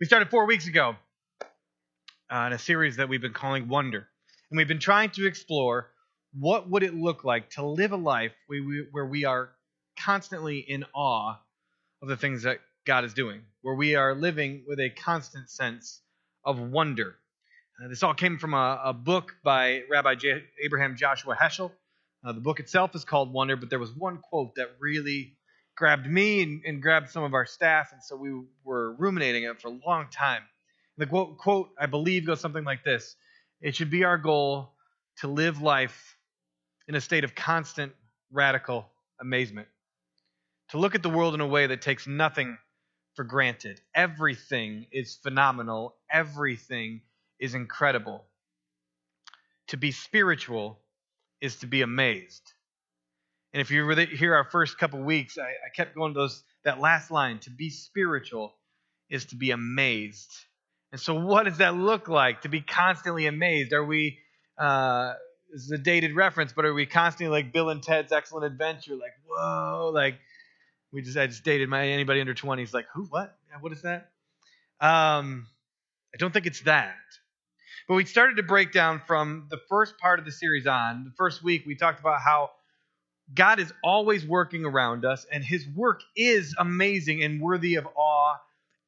We started four weeks ago uh, in a series that we've been calling Wonder. And we've been trying to explore what would it look like to live a life where we are constantly in awe of the things that God is doing, where we are living with a constant sense of wonder. Uh, this all came from a, a book by Rabbi J- Abraham Joshua Heschel. Uh, the book itself is called Wonder, but there was one quote that really grabbed me and, and, grabbed some of our staff, and so we were ruminating it for a long time. The quote, quote, I believe, goes something like this It should be our goal to live life in a state of constant, radical amazement. To look at the world in a way that takes nothing for granted. Everything is phenomenal, everything is incredible. To be spiritual is to be amazed. And if you were here our first couple weeks, I, I kept going to those that last line. To be spiritual is to be amazed. And so, what does that look like? To be constantly amazed? Are we? Uh, this is a dated reference, but are we constantly like Bill and Ted's Excellent Adventure? Like, whoa, like we just I just dated my anybody under 20 is like, who? What? What is that? Um, I don't think it's that. But we started to break down from the first part of the series on. The first week we talked about how God is always working around us, and his work is amazing and worthy of awe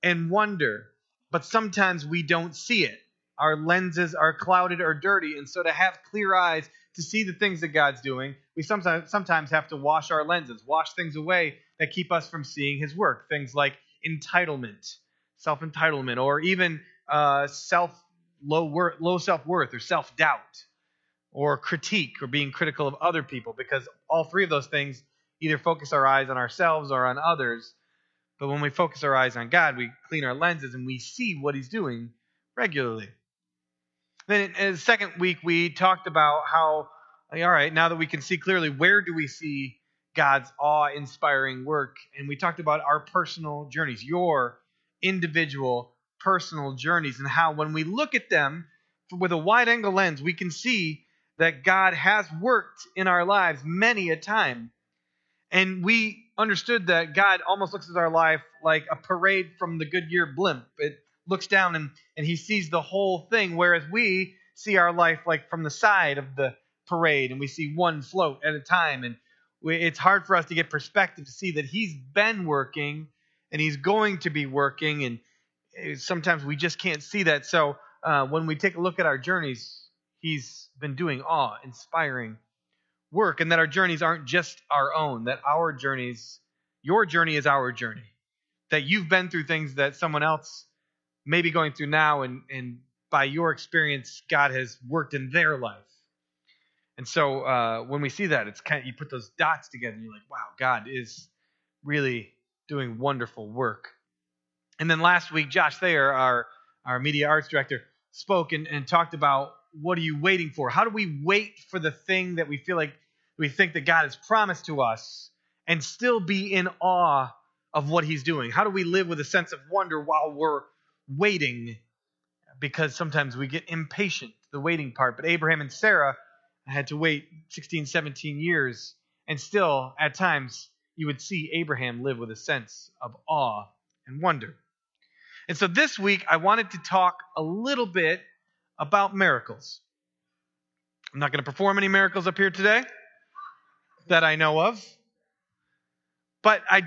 and wonder. But sometimes we don't see it. Our lenses are clouded or dirty, and so to have clear eyes to see the things that God's doing, we sometimes sometimes have to wash our lenses, wash things away that keep us from seeing his work. Things like entitlement, self-entitlement, or even uh, self low worth, low self-worth or self-doubt or critique or being critical of other people because all three of those things either focus our eyes on ourselves or on others. But when we focus our eyes on God, we clean our lenses and we see what He's doing regularly. Then in the second week, we talked about how, all right, now that we can see clearly, where do we see God's awe inspiring work? And we talked about our personal journeys, your individual personal journeys, and how when we look at them with a wide angle lens, we can see that God has worked in our lives many a time. And we understood that God almost looks at our life like a parade from the Goodyear blimp. It looks down and, and he sees the whole thing, whereas we see our life like from the side of the parade and we see one float at a time. And we, it's hard for us to get perspective to see that he's been working and he's going to be working. And eh, sometimes we just can't see that. So uh, when we take a look at our journeys, He's been doing awe inspiring work, and that our journeys aren't just our own, that our journeys, your journey is our journey. That you've been through things that someone else may be going through now, and, and by your experience, God has worked in their life. And so uh, when we see that, it's kind of, you put those dots together, and you're like, wow, God is really doing wonderful work. And then last week, Josh Thayer, our, our media arts director, spoke and, and talked about what are you waiting for? How do we wait for the thing that we feel like we think that God has promised to us and still be in awe of what he's doing? How do we live with a sense of wonder while we're waiting? Because sometimes we get impatient, the waiting part. But Abraham and Sarah had to wait 16, 17 years, and still, at times, you would see Abraham live with a sense of awe and wonder. And so this week, I wanted to talk a little bit about miracles. I'm not going to perform any miracles up here today that I know of. But I,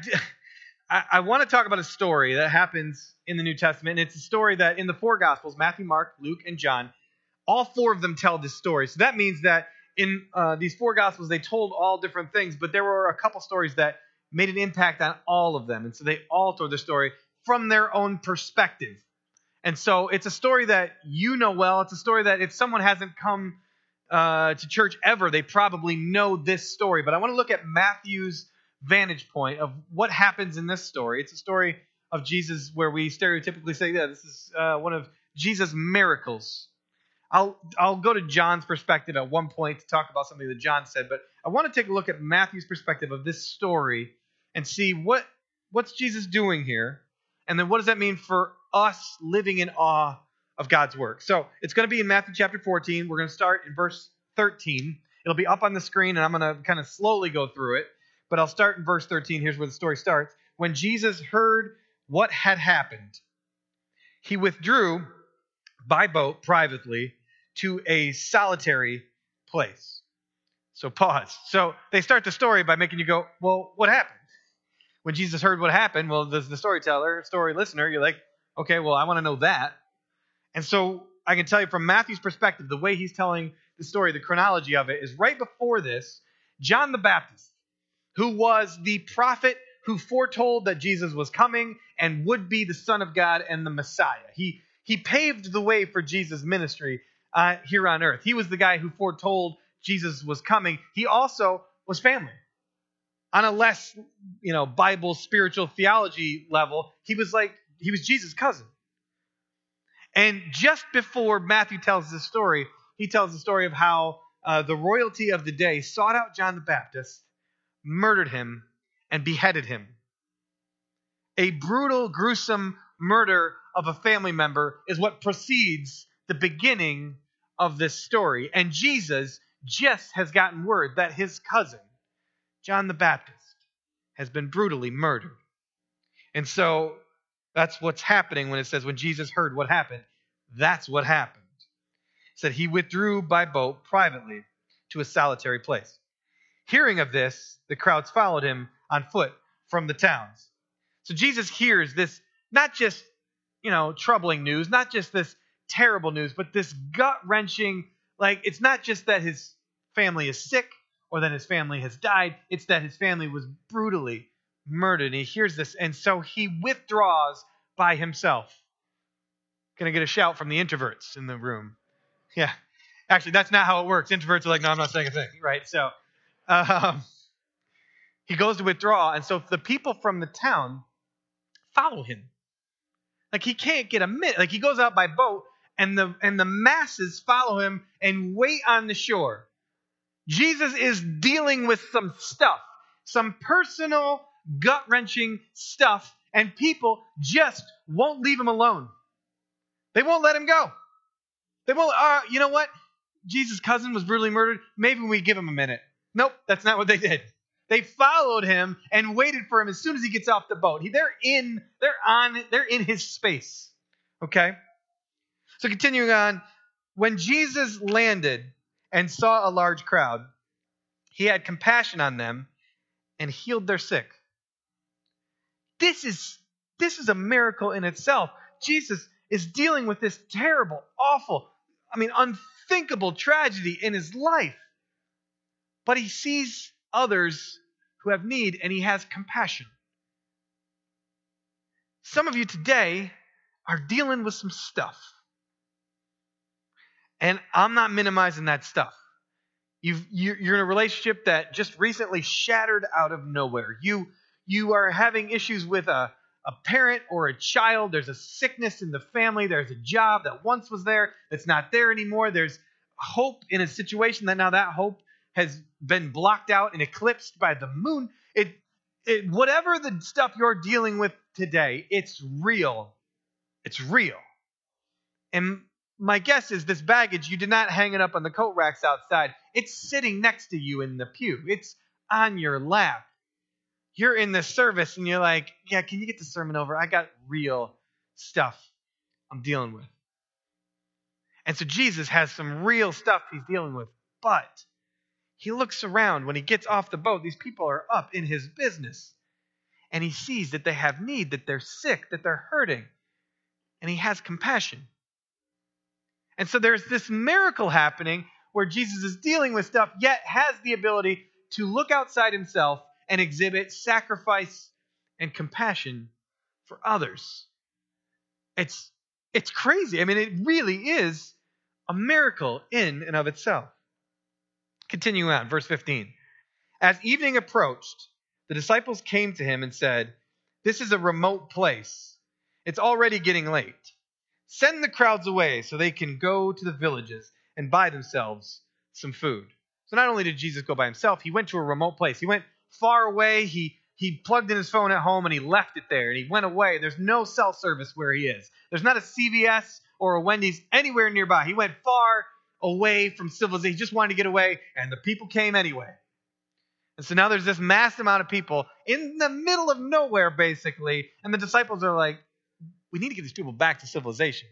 I, want to talk about a story that happens in the New Testament. And it's a story that in the four Gospels Matthew, Mark, Luke, and John all four of them tell this story. So that means that in uh, these four Gospels, they told all different things, but there were a couple stories that made an impact on all of them. And so they all told their story from their own perspective. And so it's a story that you know well. It's a story that if someone hasn't come uh, to church ever, they probably know this story. But I want to look at Matthew's vantage point of what happens in this story. It's a story of Jesus where we stereotypically say, yeah, this is uh, one of Jesus' miracles. I'll, I'll go to John's perspective at one point to talk about something that John said, but I want to take a look at Matthew's perspective of this story and see what what's Jesus doing here, and then what does that mean for us living in awe of God's work. So it's going to be in Matthew chapter 14. We're going to start in verse 13. It'll be up on the screen, and I'm going to kind of slowly go through it. But I'll start in verse 13. Here's where the story starts. When Jesus heard what had happened, he withdrew by boat privately to a solitary place. So pause. So they start the story by making you go, well, what happened? When Jesus heard what happened, well, the, the storyteller, story listener, you're like, okay, well, I want to know that. And so I can tell you from Matthew's perspective, the way he's telling the story, the chronology of it, is right before this, John the Baptist, who was the prophet who foretold that Jesus was coming and would be the Son of God and the Messiah. He, he paved the way for Jesus' ministry uh, here on earth. He was the guy who foretold Jesus was coming. He also was family. On a less, you know, Bible spiritual theology level, he was like, he was Jesus' cousin. And just before Matthew tells this story, he tells the story of how uh, the royalty of the day sought out John the Baptist, murdered him, and beheaded him. A brutal, gruesome murder of a family member is what precedes the beginning of this story. And Jesus just has gotten word that his cousin, John the Baptist, has been brutally murdered. And so that's what's happening when it says, when Jesus heard what happened. That's what happened. It said he withdrew by boat privately to a solitary place. Hearing of this, the crowds followed him on foot from the towns. So Jesus hears this, not just, you know, troubling news, not just this terrible news, but this gut wrenching, like, it's not just that his family is sick or that his family has died, it's that his family was brutally murdered. And he hears this, and so he withdraws by himself. Can I get a shout from the introverts in the room? Yeah. Actually, that's not how it works. Introverts are like, no, I'm not saying a thing, right? So um, he goes to withdraw, and so the people from the town follow him. Like he can't get a minute. Like he goes out by boat, and the and the masses follow him and wait on the shore. Jesus is dealing with some stuff, some personal gut wrenching stuff, and people just won't leave him alone. They won't let him go. They won't. Uh, you know what? Jesus' cousin was brutally murdered. Maybe we give him a minute. Nope, that's not what they did. They followed him and waited for him as soon as he gets off the boat. They're in, they're on, they're in his space. Okay? So continuing on, when Jesus landed and saw a large crowd, he had compassion on them and healed their sick. This is this is a miracle in itself. Jesus is dealing with this terrible, awful, I mean, unthinkable tragedy in his life. But he sees others who have need and he has compassion. Some of you today are dealing with some stuff. And I'm not minimizing that stuff. You've, you're in a relationship that just recently shattered out of nowhere. You, you are having issues with a, a parent or a child. There's a sickness in the family. There's a job that once was there that's not there anymore. There's hope in a situation that now that hope has been blocked out and eclipsed by the moon. It, it whatever the stuff you're dealing with today, it's real. It's real. And my guess is this baggage, you did not hang it up on the coat racks outside. It's sitting next to you in the pew. It's on your lap. You're in the service and you're like, yeah, can you get the sermon over? I got real stuff I'm dealing with. And so Jesus has some real stuff he's dealing with. But he looks around when he gets off the boat. These people are up in his business. And he sees that they have need, that they're sick, that they're hurting. And he has compassion. And so there's this miracle happening where Jesus is dealing with stuff, yet has the ability to look outside himself and exhibit sacrifice and compassion for others. It's it's crazy. I mean, it really is a miracle in and of itself. Continue on, verse 15. As evening approached, the disciples came to him and said, This is a remote place. It's already getting late. Send the crowds away so they can go to the villages and buy themselves some food. So not only did Jesus go by himself, he went to a remote place. He went far away. He he plugged in his phone at home and he left it there and he went away. There's no cell service where he is. There's not a CVS or a Wendy's anywhere nearby. He went far away from civilization. He just wanted to get away, and the people came anyway. And so now there's this mass amount of people in the middle of nowhere, basically, and the disciples are like, we need to get these people back to civilization.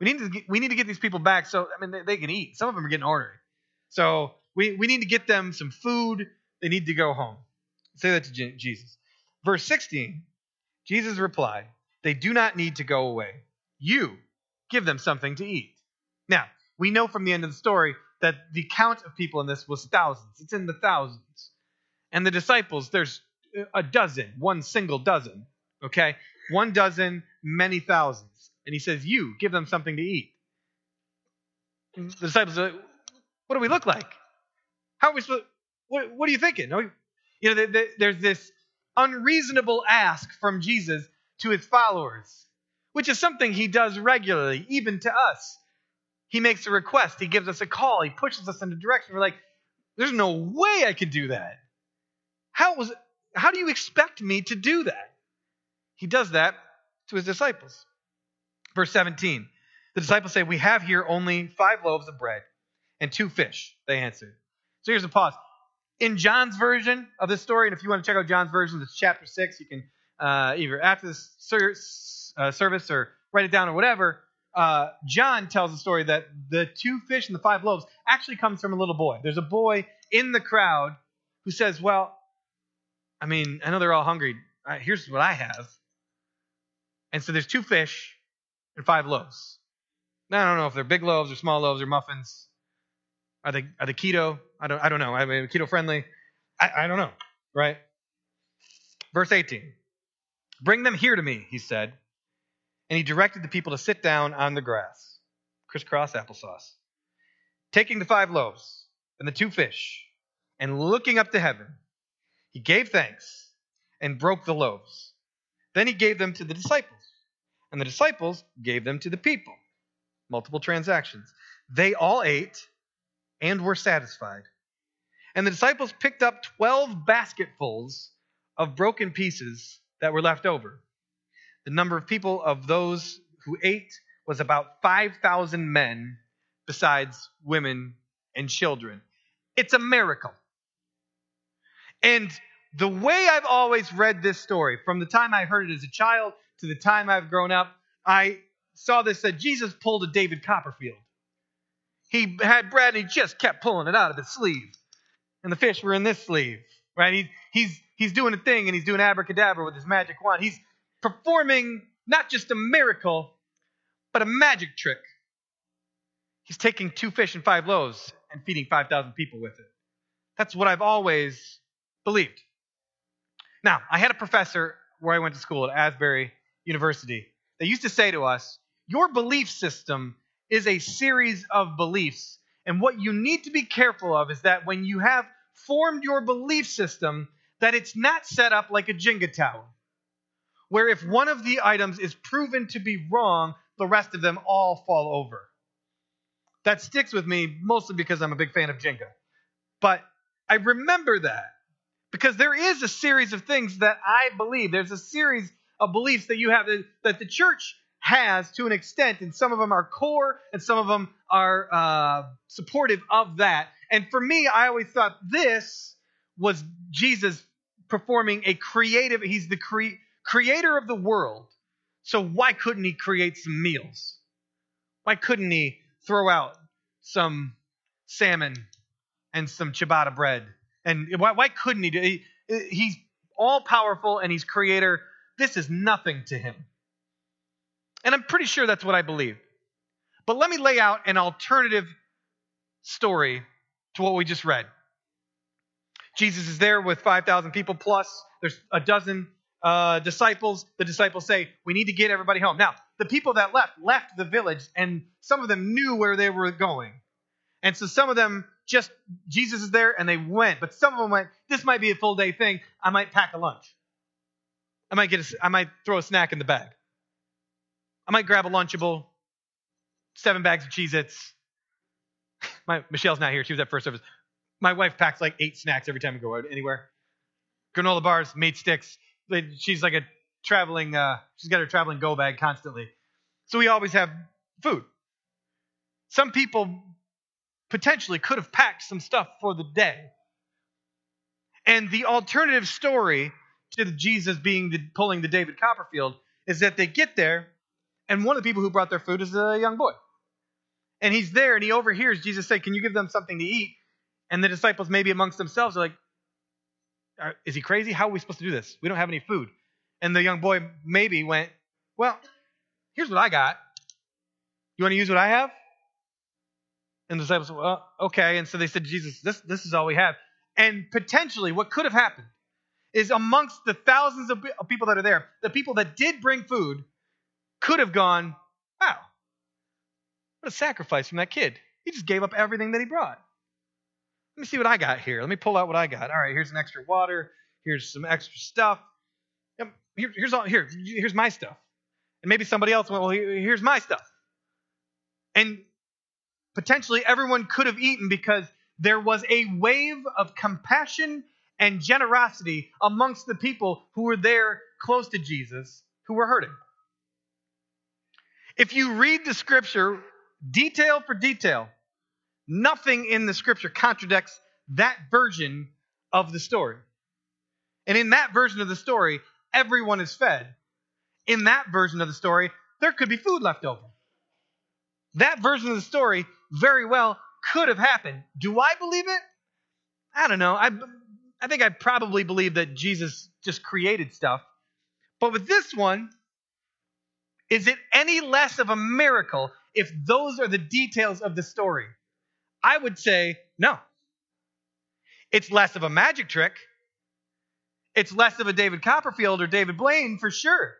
We need to get, we need to get these people back so I mean they, they can eat. Some of them are getting ornery. So we, we need to get them some food. They need to go home. Say that to Jesus. Verse 16, Jesus replied, They do not need to go away. You give them something to eat. Now, we know from the end of the story that the count of people in this was thousands. It's in the thousands. And the disciples, there's a dozen, one single dozen. Okay? One dozen, many thousands. And he says, You give them something to eat. And the disciples are like, What do we look like? How are we supposed what, what are you thinking? You know, there's this unreasonable ask from Jesus to his followers, which is something he does regularly, even to us. He makes a request, he gives us a call, he pushes us in a direction. We're like, there's no way I could do that. How was how do you expect me to do that? He does that to his disciples. Verse 17. The disciples say, We have here only five loaves of bread and two fish, they answered. So here's a pause. In John's version of this story, and if you want to check out John's version, it's chapter 6. You can uh, either after this uh, service or write it down or whatever. Uh, John tells the story that the two fish and the five loaves actually comes from a little boy. There's a boy in the crowd who says, Well, I mean, I know they're all hungry. Here's what I have. And so there's two fish and five loaves. Now, I don't know if they're big loaves or small loaves or muffins. Are they are they keto? I don't I don't know. I mean, keto friendly. I, I don't know. Right. Verse 18. Bring them here to me, he said. And he directed the people to sit down on the grass. Crisscross applesauce. Taking the five loaves and the two fish, and looking up to heaven, he gave thanks and broke the loaves. Then he gave them to the disciples and the disciples gave them to the people. Multiple transactions. They all ate and were satisfied. And the disciples picked up 12 basketfuls of broken pieces that were left over. The number of people of those who ate was about 5,000 men, besides women and children. It's a miracle. And the way I've always read this story, from the time I heard it as a child to the time I've grown up, I saw this that Jesus pulled a David Copperfield. He had bread and he just kept pulling it out of his sleeve. And the fish were in this sleeve, right? He, he's, he's doing a thing and he's doing abracadabra with his magic wand. He's performing not just a miracle, but a magic trick. He's taking two fish and five loaves and feeding 5,000 people with it. That's what I've always believed. Now, I had a professor where I went to school at Asbury University. They used to say to us, Your belief system is a series of beliefs. And what you need to be careful of is that when you have formed your belief system, that it's not set up like a Jenga tower, where if one of the items is proven to be wrong, the rest of them all fall over. That sticks with me mostly because I'm a big fan of Jenga. But I remember that because there is a series of things that I believe. There's a series of beliefs that you have that the church has to an extent, and some of them are core and some of them are uh, supportive of that. And for me, I always thought this was Jesus performing a creative, he's the cre- creator of the world. So why couldn't he create some meals? Why couldn't he throw out some salmon and some ciabatta bread? And why, why couldn't he do he, He's all powerful and he's creator. This is nothing to him. And I'm pretty sure that's what I believe. But let me lay out an alternative story to what we just read. Jesus is there with 5,000 people plus. There's a dozen uh, disciples. The disciples say, We need to get everybody home. Now, the people that left left the village, and some of them knew where they were going. And so some of them just, Jesus is there, and they went. But some of them went, This might be a full day thing. I might pack a lunch. I might get a, I might throw a snack in the bag. I might grab a Lunchable, seven bags of Cheez Its. My, Michelle's not here. She was at first service. My wife packs like eight snacks every time we go out anywhere. Granola bars, meat sticks. She's like a traveling, uh, she's got her traveling go bag constantly. So we always have food. Some people potentially could have packed some stuff for the day. And the alternative story to Jesus being the, pulling the David Copperfield is that they get there And one of the people who brought their food is a young boy. And he's there and he overhears Jesus say, Can you give them something to eat? And the disciples, maybe amongst themselves, are like, Is he crazy? How are we supposed to do this? We don't have any food. And the young boy maybe went, Well, here's what I got. You want to use what I have? And the disciples Well, okay. And so they said, Jesus, this, this is all we have. And potentially, what could have happened is amongst the thousands of people that are there, the people that did bring food could have gone, Wow, what a sacrifice from that kid. He just gave up everything that he brought. Let me see what I got here. Let me pull out what I got. All right, here's an extra water. Here's some extra stuff. Here, here's all. Here, here's my stuff. And maybe somebody else went, well, here's my stuff. And potentially everyone could have eaten because there was a wave of compassion and generosity amongst the people who were there close to Jesus who were hurting. If you read the scripture detail for detail, nothing in the scripture contradicts that version of the story. And in that version of the story, everyone is fed. In that version of the story, there could be food left over. That version of the story very well could have happened. Do I believe it? I don't know. I, I think I probably believe that Jesus just created stuff. But with this one, is it any less of a miracle if those are the details of the story? I would say no. It's less of a magic trick. It's less of a David Copperfield or David Blaine for sure.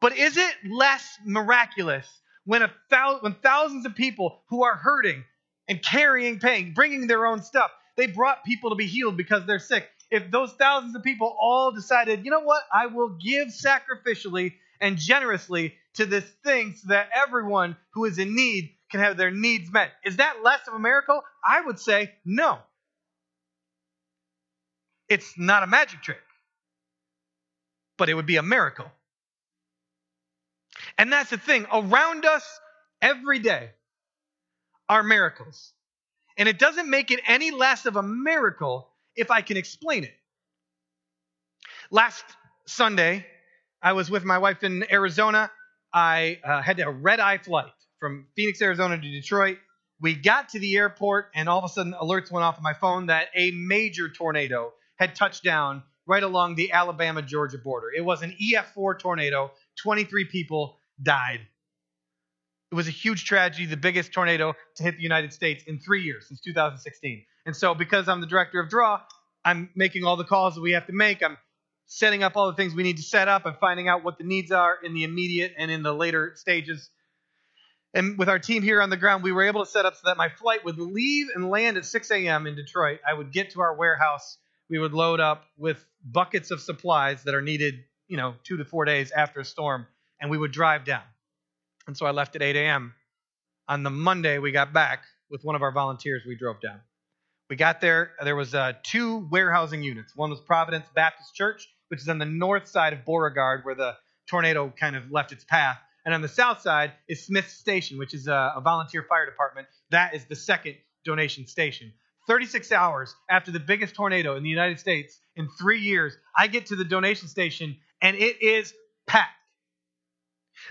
But is it less miraculous when, a thou- when thousands of people who are hurting and carrying pain, bringing their own stuff, they brought people to be healed because they're sick. If those thousands of people all decided, you know what, I will give sacrificially and generously to this thing so that everyone who is in need can have their needs met. Is that less of a miracle? I would say no. It's not a magic trick, but it would be a miracle. And that's the thing. Around us every day are miracles. And it doesn't make it any less of a miracle if I can explain it. Last Sunday, I was with my wife in Arizona. I uh, had a red eye flight from Phoenix, Arizona to Detroit. We got to the airport, and all of a sudden, alerts went off on my phone that a major tornado had touched down right along the Alabama Georgia border. It was an EF4 tornado. 23 people died. It was a huge tragedy, the biggest tornado to hit the United States in three years, since 2016. And so, because I'm the director of Draw, I'm making all the calls that we have to make. I'm setting up all the things we need to set up and finding out what the needs are in the immediate and in the later stages. And with our team here on the ground, we were able to set up so that my flight would leave and land at 6 a.m. in Detroit. I would get to our warehouse. We would load up with buckets of supplies that are needed, you know, two to four days after a storm, and we would drive down. And so I left at 8 a.m. On the Monday, we got back with one of our volunteers. We drove down. We got there. There was uh, two warehousing units. One was Providence Baptist Church, which is on the north side of Beauregard, where the tornado kind of left its path. And on the south side is Smith Station, which is a, a volunteer fire department. That is the second donation station. 36 hours after the biggest tornado in the United States in three years, I get to the donation station and it is packed.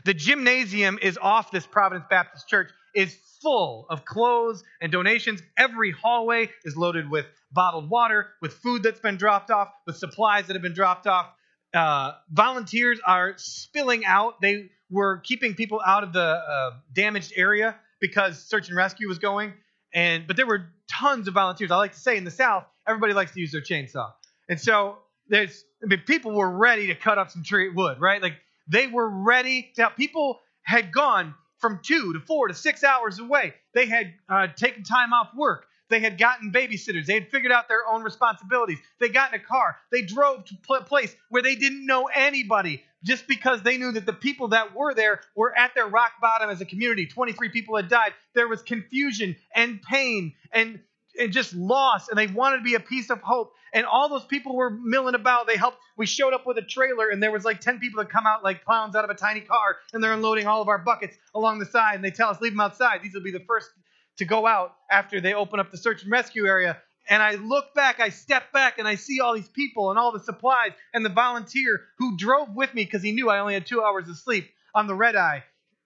The gymnasium is off this Providence Baptist Church, is full of clothes and donations. Every hallway is loaded with bottled water, with food that's been dropped off, with supplies that have been dropped off. Uh, volunteers are spilling out. They were keeping people out of the uh, damaged area because search and rescue was going. And but there were tons of volunteers. I like to say in the South, everybody likes to use their chainsaw, and so there's I mean, people were ready to cut up some tree wood, right? Like they were ready to. People had gone from two to four to six hours away. They had uh, taken time off work. They had gotten babysitters. They had figured out their own responsibilities. They got in a car. They drove to a place where they didn't know anybody just because they knew that the people that were there were at their rock bottom as a community. 23 people had died. There was confusion and pain and, and just lost and they wanted to be a piece of hope. And all those people were milling about. They helped. We showed up with a trailer, and there was like 10 people that come out like clowns out of a tiny car, and they're unloading all of our buckets along the side. And they tell us, leave them outside. These will be the first to go out after they open up the search and rescue area. And I look back, I step back, and I see all these people and all the supplies and the volunteer who drove with me because he knew I only had two hours of sleep. on the red eye.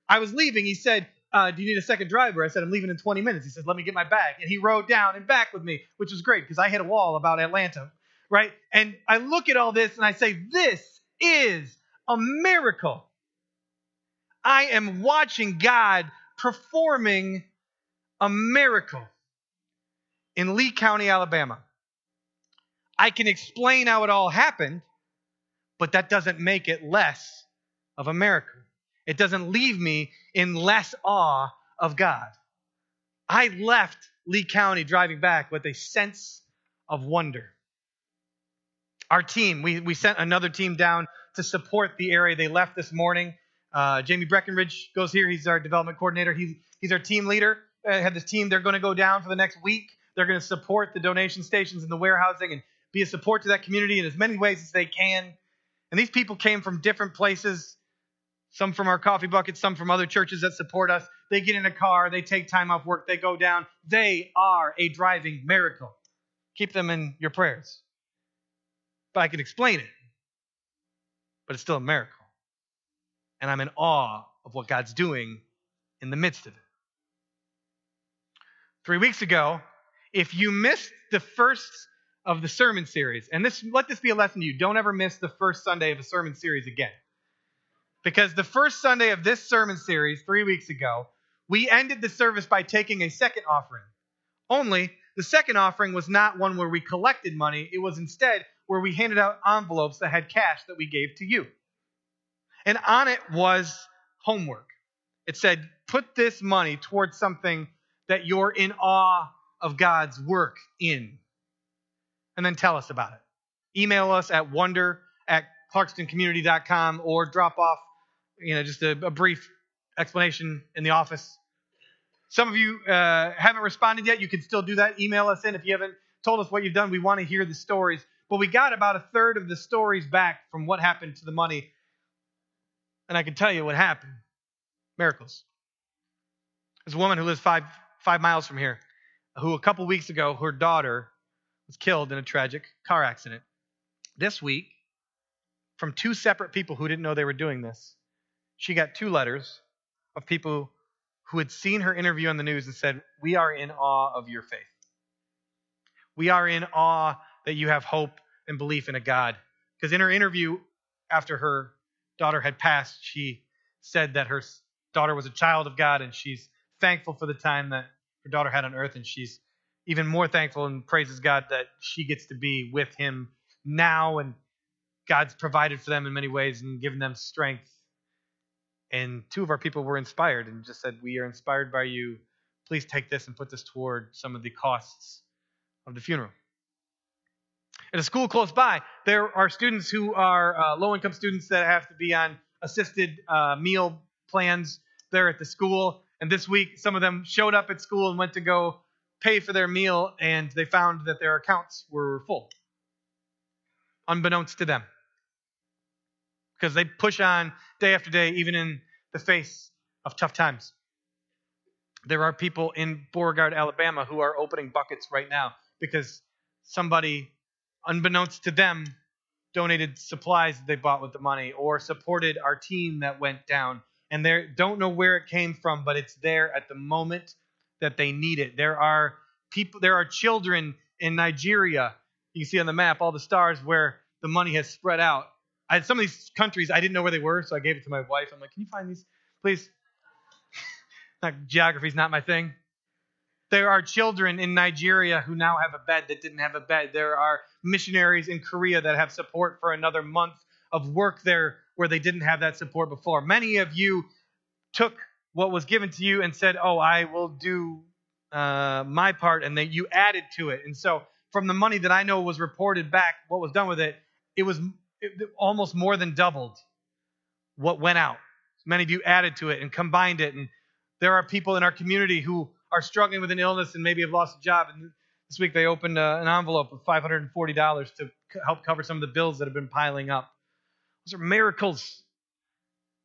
I was leaving. He said, uh, Do you need a second driver? I said, I'm leaving in 20 minutes. He said, Let me get my bag. And he rode down and back with me, which was great because I hit a wall about Atlanta, right? And I look at all this and I say, This is a miracle. I am watching God performing a miracle in Lee County, Alabama. I can explain how it all happened, but that doesn't make it less of a miracle. It doesn't leave me in less awe of God. I left Lee County driving back with a sense of wonder. Our team, we, we sent another team down to support the area. They left this morning. Uh, Jamie Breckenridge goes here. He's our development coordinator. He's, he's our team leader. Uh, have this team. They're going to go down for the next week. They're going to support the donation stations and the warehousing and be a support to that community in as many ways as they can. And these people came from different places, some from our coffee buckets, some from other churches that support us. They get in a car, they take time off work, they go down. They are a driving miracle. Keep them in your prayers. But I can explain it, but it's still a miracle. And I'm in awe of what God's doing in the midst of it. Three weeks ago, if you missed the first of the sermon series. And this let this be a lesson to you. Don't ever miss the first Sunday of a sermon series again. Because the first Sunday of this sermon series, three weeks ago, we ended the service by taking a second offering. Only the second offering was not one where we collected money, it was instead where we handed out envelopes that had cash that we gave to you. And on it was homework. It said, put this money towards something that you're in awe of God's work in and then tell us about it. Email us at wonder at clarkstoncommunity.com or drop off, you know, just a, a brief explanation in the office. Some of you uh, haven't responded yet. You can still do that. Email us in if you haven't told us what you've done. We want to hear the stories. But we got about a third of the stories back from what happened to the money. And I can tell you what happened miracles. There's a woman who lives five, five miles from here who a couple weeks ago, her daughter was killed in a tragic car accident. This week, from two separate people who didn't know they were doing this, she got two letters of people who had seen her interview on the news and said, We are in awe of your faith. We are in awe that you have hope and belief in a God. Because in her interview after her daughter had passed, she said that her daughter was a child of God and she's thankful for the time that her daughter had on earth and she's even more thankful and praises God that she gets to be with him now and God's provided for them in many ways and given them strength. And two of our people were inspired and just said, We are inspired by you. Please take this and put this toward some of the costs of the funeral. At a school close by, there are students who are uh, low income students that have to be on assisted uh, meal plans there at the school. And this week, some of them showed up at school and went to go pay for their meal and they found that their accounts were full, unbeknownst to them. Because they push on day after day, even in the face of tough times. There are people in Beauregard, Alabama, who are opening buckets right now because somebody, unbeknownst to them, donated supplies that they bought with the money or supported our team that went down. And they don't know where it came from, but it's there at the moment that they need it. There are people, there are children in Nigeria. You can see on the map all the stars where the money has spread out. I some of these countries I didn't know where they were, so I gave it to my wife. I'm like, "Can you find these, please?" not, geography's not my thing. There are children in Nigeria who now have a bed that didn't have a bed. There are missionaries in Korea that have support for another month of work there where they didn't have that support before. Many of you took what was given to you and said, "Oh, I will do uh, my part," and that you added to it. And so, from the money that I know was reported back, what was done with it, it was almost more than doubled what went out. Many of you added to it and combined it. And there are people in our community who are struggling with an illness and maybe have lost a job. And this week they opened uh, an envelope of $540 to help cover some of the bills that have been piling up. Those are miracles.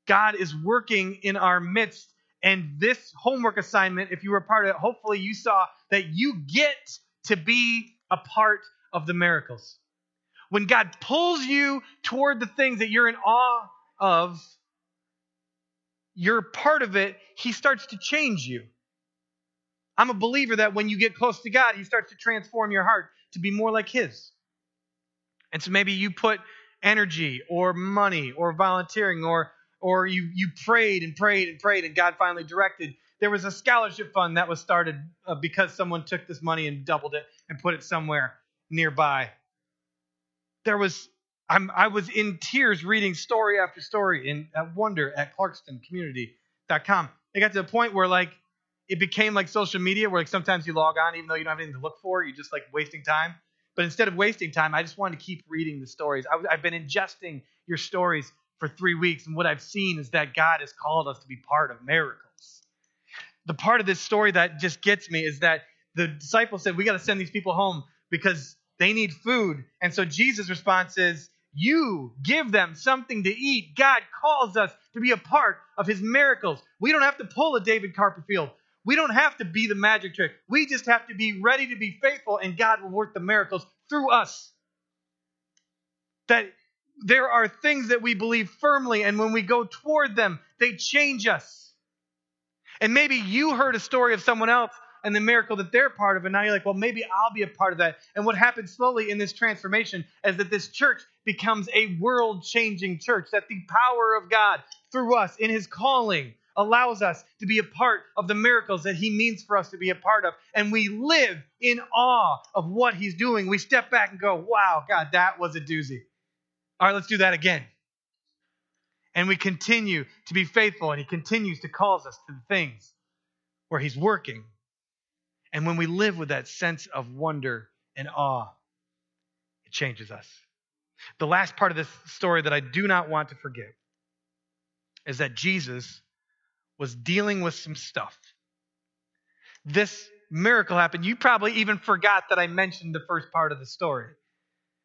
God is working in our midst and this homework assignment, if you were a part of it, hopefully you saw that you get to be a part of the miracles. When God pulls you toward the things that you're in awe of, you're part of it, he starts to change you. I'm a believer that when you get close to God, he starts to transform your heart to be more like his. And so maybe you put energy or money or volunteering or or you you prayed and prayed and prayed and God finally directed. There was a scholarship fund that was started uh, because someone took this money and doubled it and put it somewhere nearby. There was I'm, I was in tears reading story after story in at Wonder at ClarkstonCommunity.com. It got to the point where like it became like social media, where like sometimes you log on even though you don't have anything to look for, you're just like wasting time. But instead of wasting time, I just wanted to keep reading the stories. I, I've been ingesting your stories for three weeks, and what I've seen is that God has called us to be part of miracles. The part of this story that just gets me is that the disciples said, We got to send these people home because they need food. And so Jesus' response is, you give them something to eat. God calls us to be a part of his miracles. We don't have to pull a David Copperfield. We don't have to be the magic trick. We just have to be ready to be faithful, and God will work the miracles through us. That there are things that we believe firmly, and when we go toward them, they change us. And maybe you heard a story of someone else and the miracle that they're part of. And now you're like, well, maybe I'll be a part of that. And what happens slowly in this transformation is that this church becomes a world changing church, that the power of God through us in his calling allows us to be a part of the miracles that he means for us to be a part of. And we live in awe of what he's doing. We step back and go, wow, God, that was a doozy. All right, let's do that again. And we continue to be faithful, and he continues to call us to the things where he's working and when we live with that sense of wonder and awe, it changes us. The last part of this story that I do not want to forget is that Jesus was dealing with some stuff. This miracle happened. You probably even forgot that I mentioned the first part of the story.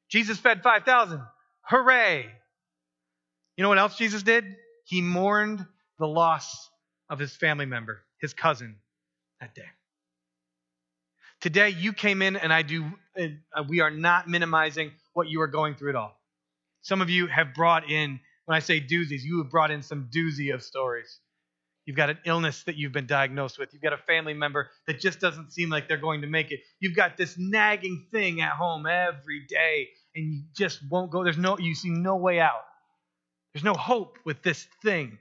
Jesus fed 5,000. Hooray! You know what else Jesus did? He mourned the loss of his family member, his cousin, that day. Today, you came in, and I do, uh, we are not minimizing what you are going through at all. Some of you have brought in, when I say doozies, you have brought in some doozy of stories. You've got an illness that you've been diagnosed with. You've got a family member that just doesn't seem like they're going to make it. You've got this nagging thing at home every day, and you just won't go. There's no, you see no way out. There's no hope with this thing.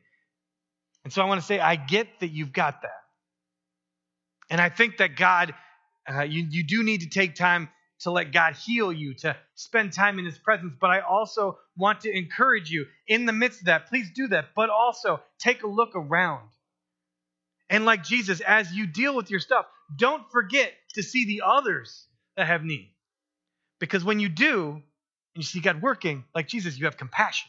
And so I want to say, I get that you've got that. And I think that God uh, you, you do need to take time to let God heal you, to spend time in His presence. But I also want to encourage you in the midst of that, please do that. But also take a look around. And like Jesus, as you deal with your stuff, don't forget to see the others that have need. Because when you do, and you see God working, like Jesus, you have compassion.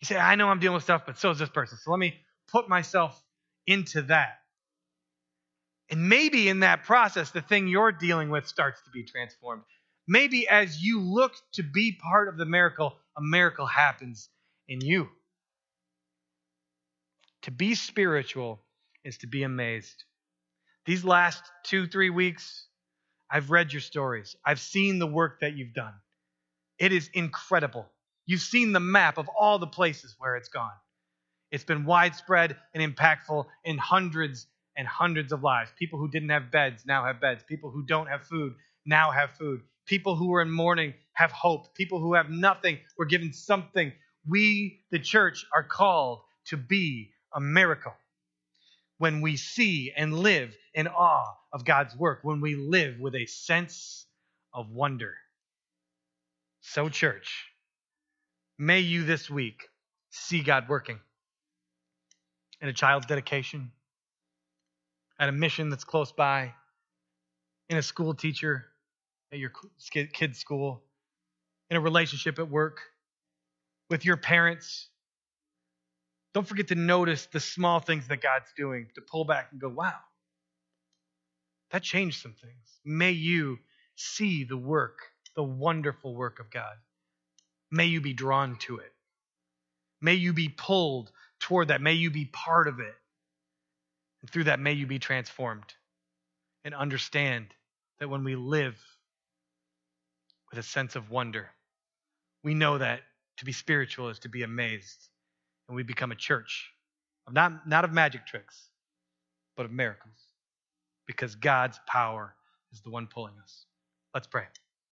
You say, I know I'm dealing with stuff, but so is this person. So let me put myself into that. And maybe in that process, the thing you're dealing with starts to be transformed. Maybe as you look to be part of the miracle, a miracle happens in you. To be spiritual is to be amazed. These last two, three weeks, I've read your stories. I've seen the work that you've done. It is incredible. You've seen the map of all the places where it's gone. It's been widespread and impactful in hundreds and hundreds of lives. People who didn't have beds now have beds. People who don't have food now have food. People who are in mourning have hope. People who have nothing were given something. We, the church, are called to be a miracle. When we see and live in awe of God's work, when we live with a sense of wonder. So, church, may you this week see God working in a child's dedication, at a mission that's close by, in a school teacher at your kid's school, in a relationship at work, with your parents. Don't forget to notice the small things that God's doing, to pull back and go, wow, that changed some things. May you see the work, the wonderful work of God. May you be drawn to it. May you be pulled toward that. May you be part of it. And through that, may you be transformed and understand that when we live with a sense of wonder, we know that to be spiritual is to be amazed. And we become a church not, not of magic tricks, but of miracles. Because God's power is the one pulling us. Let's pray.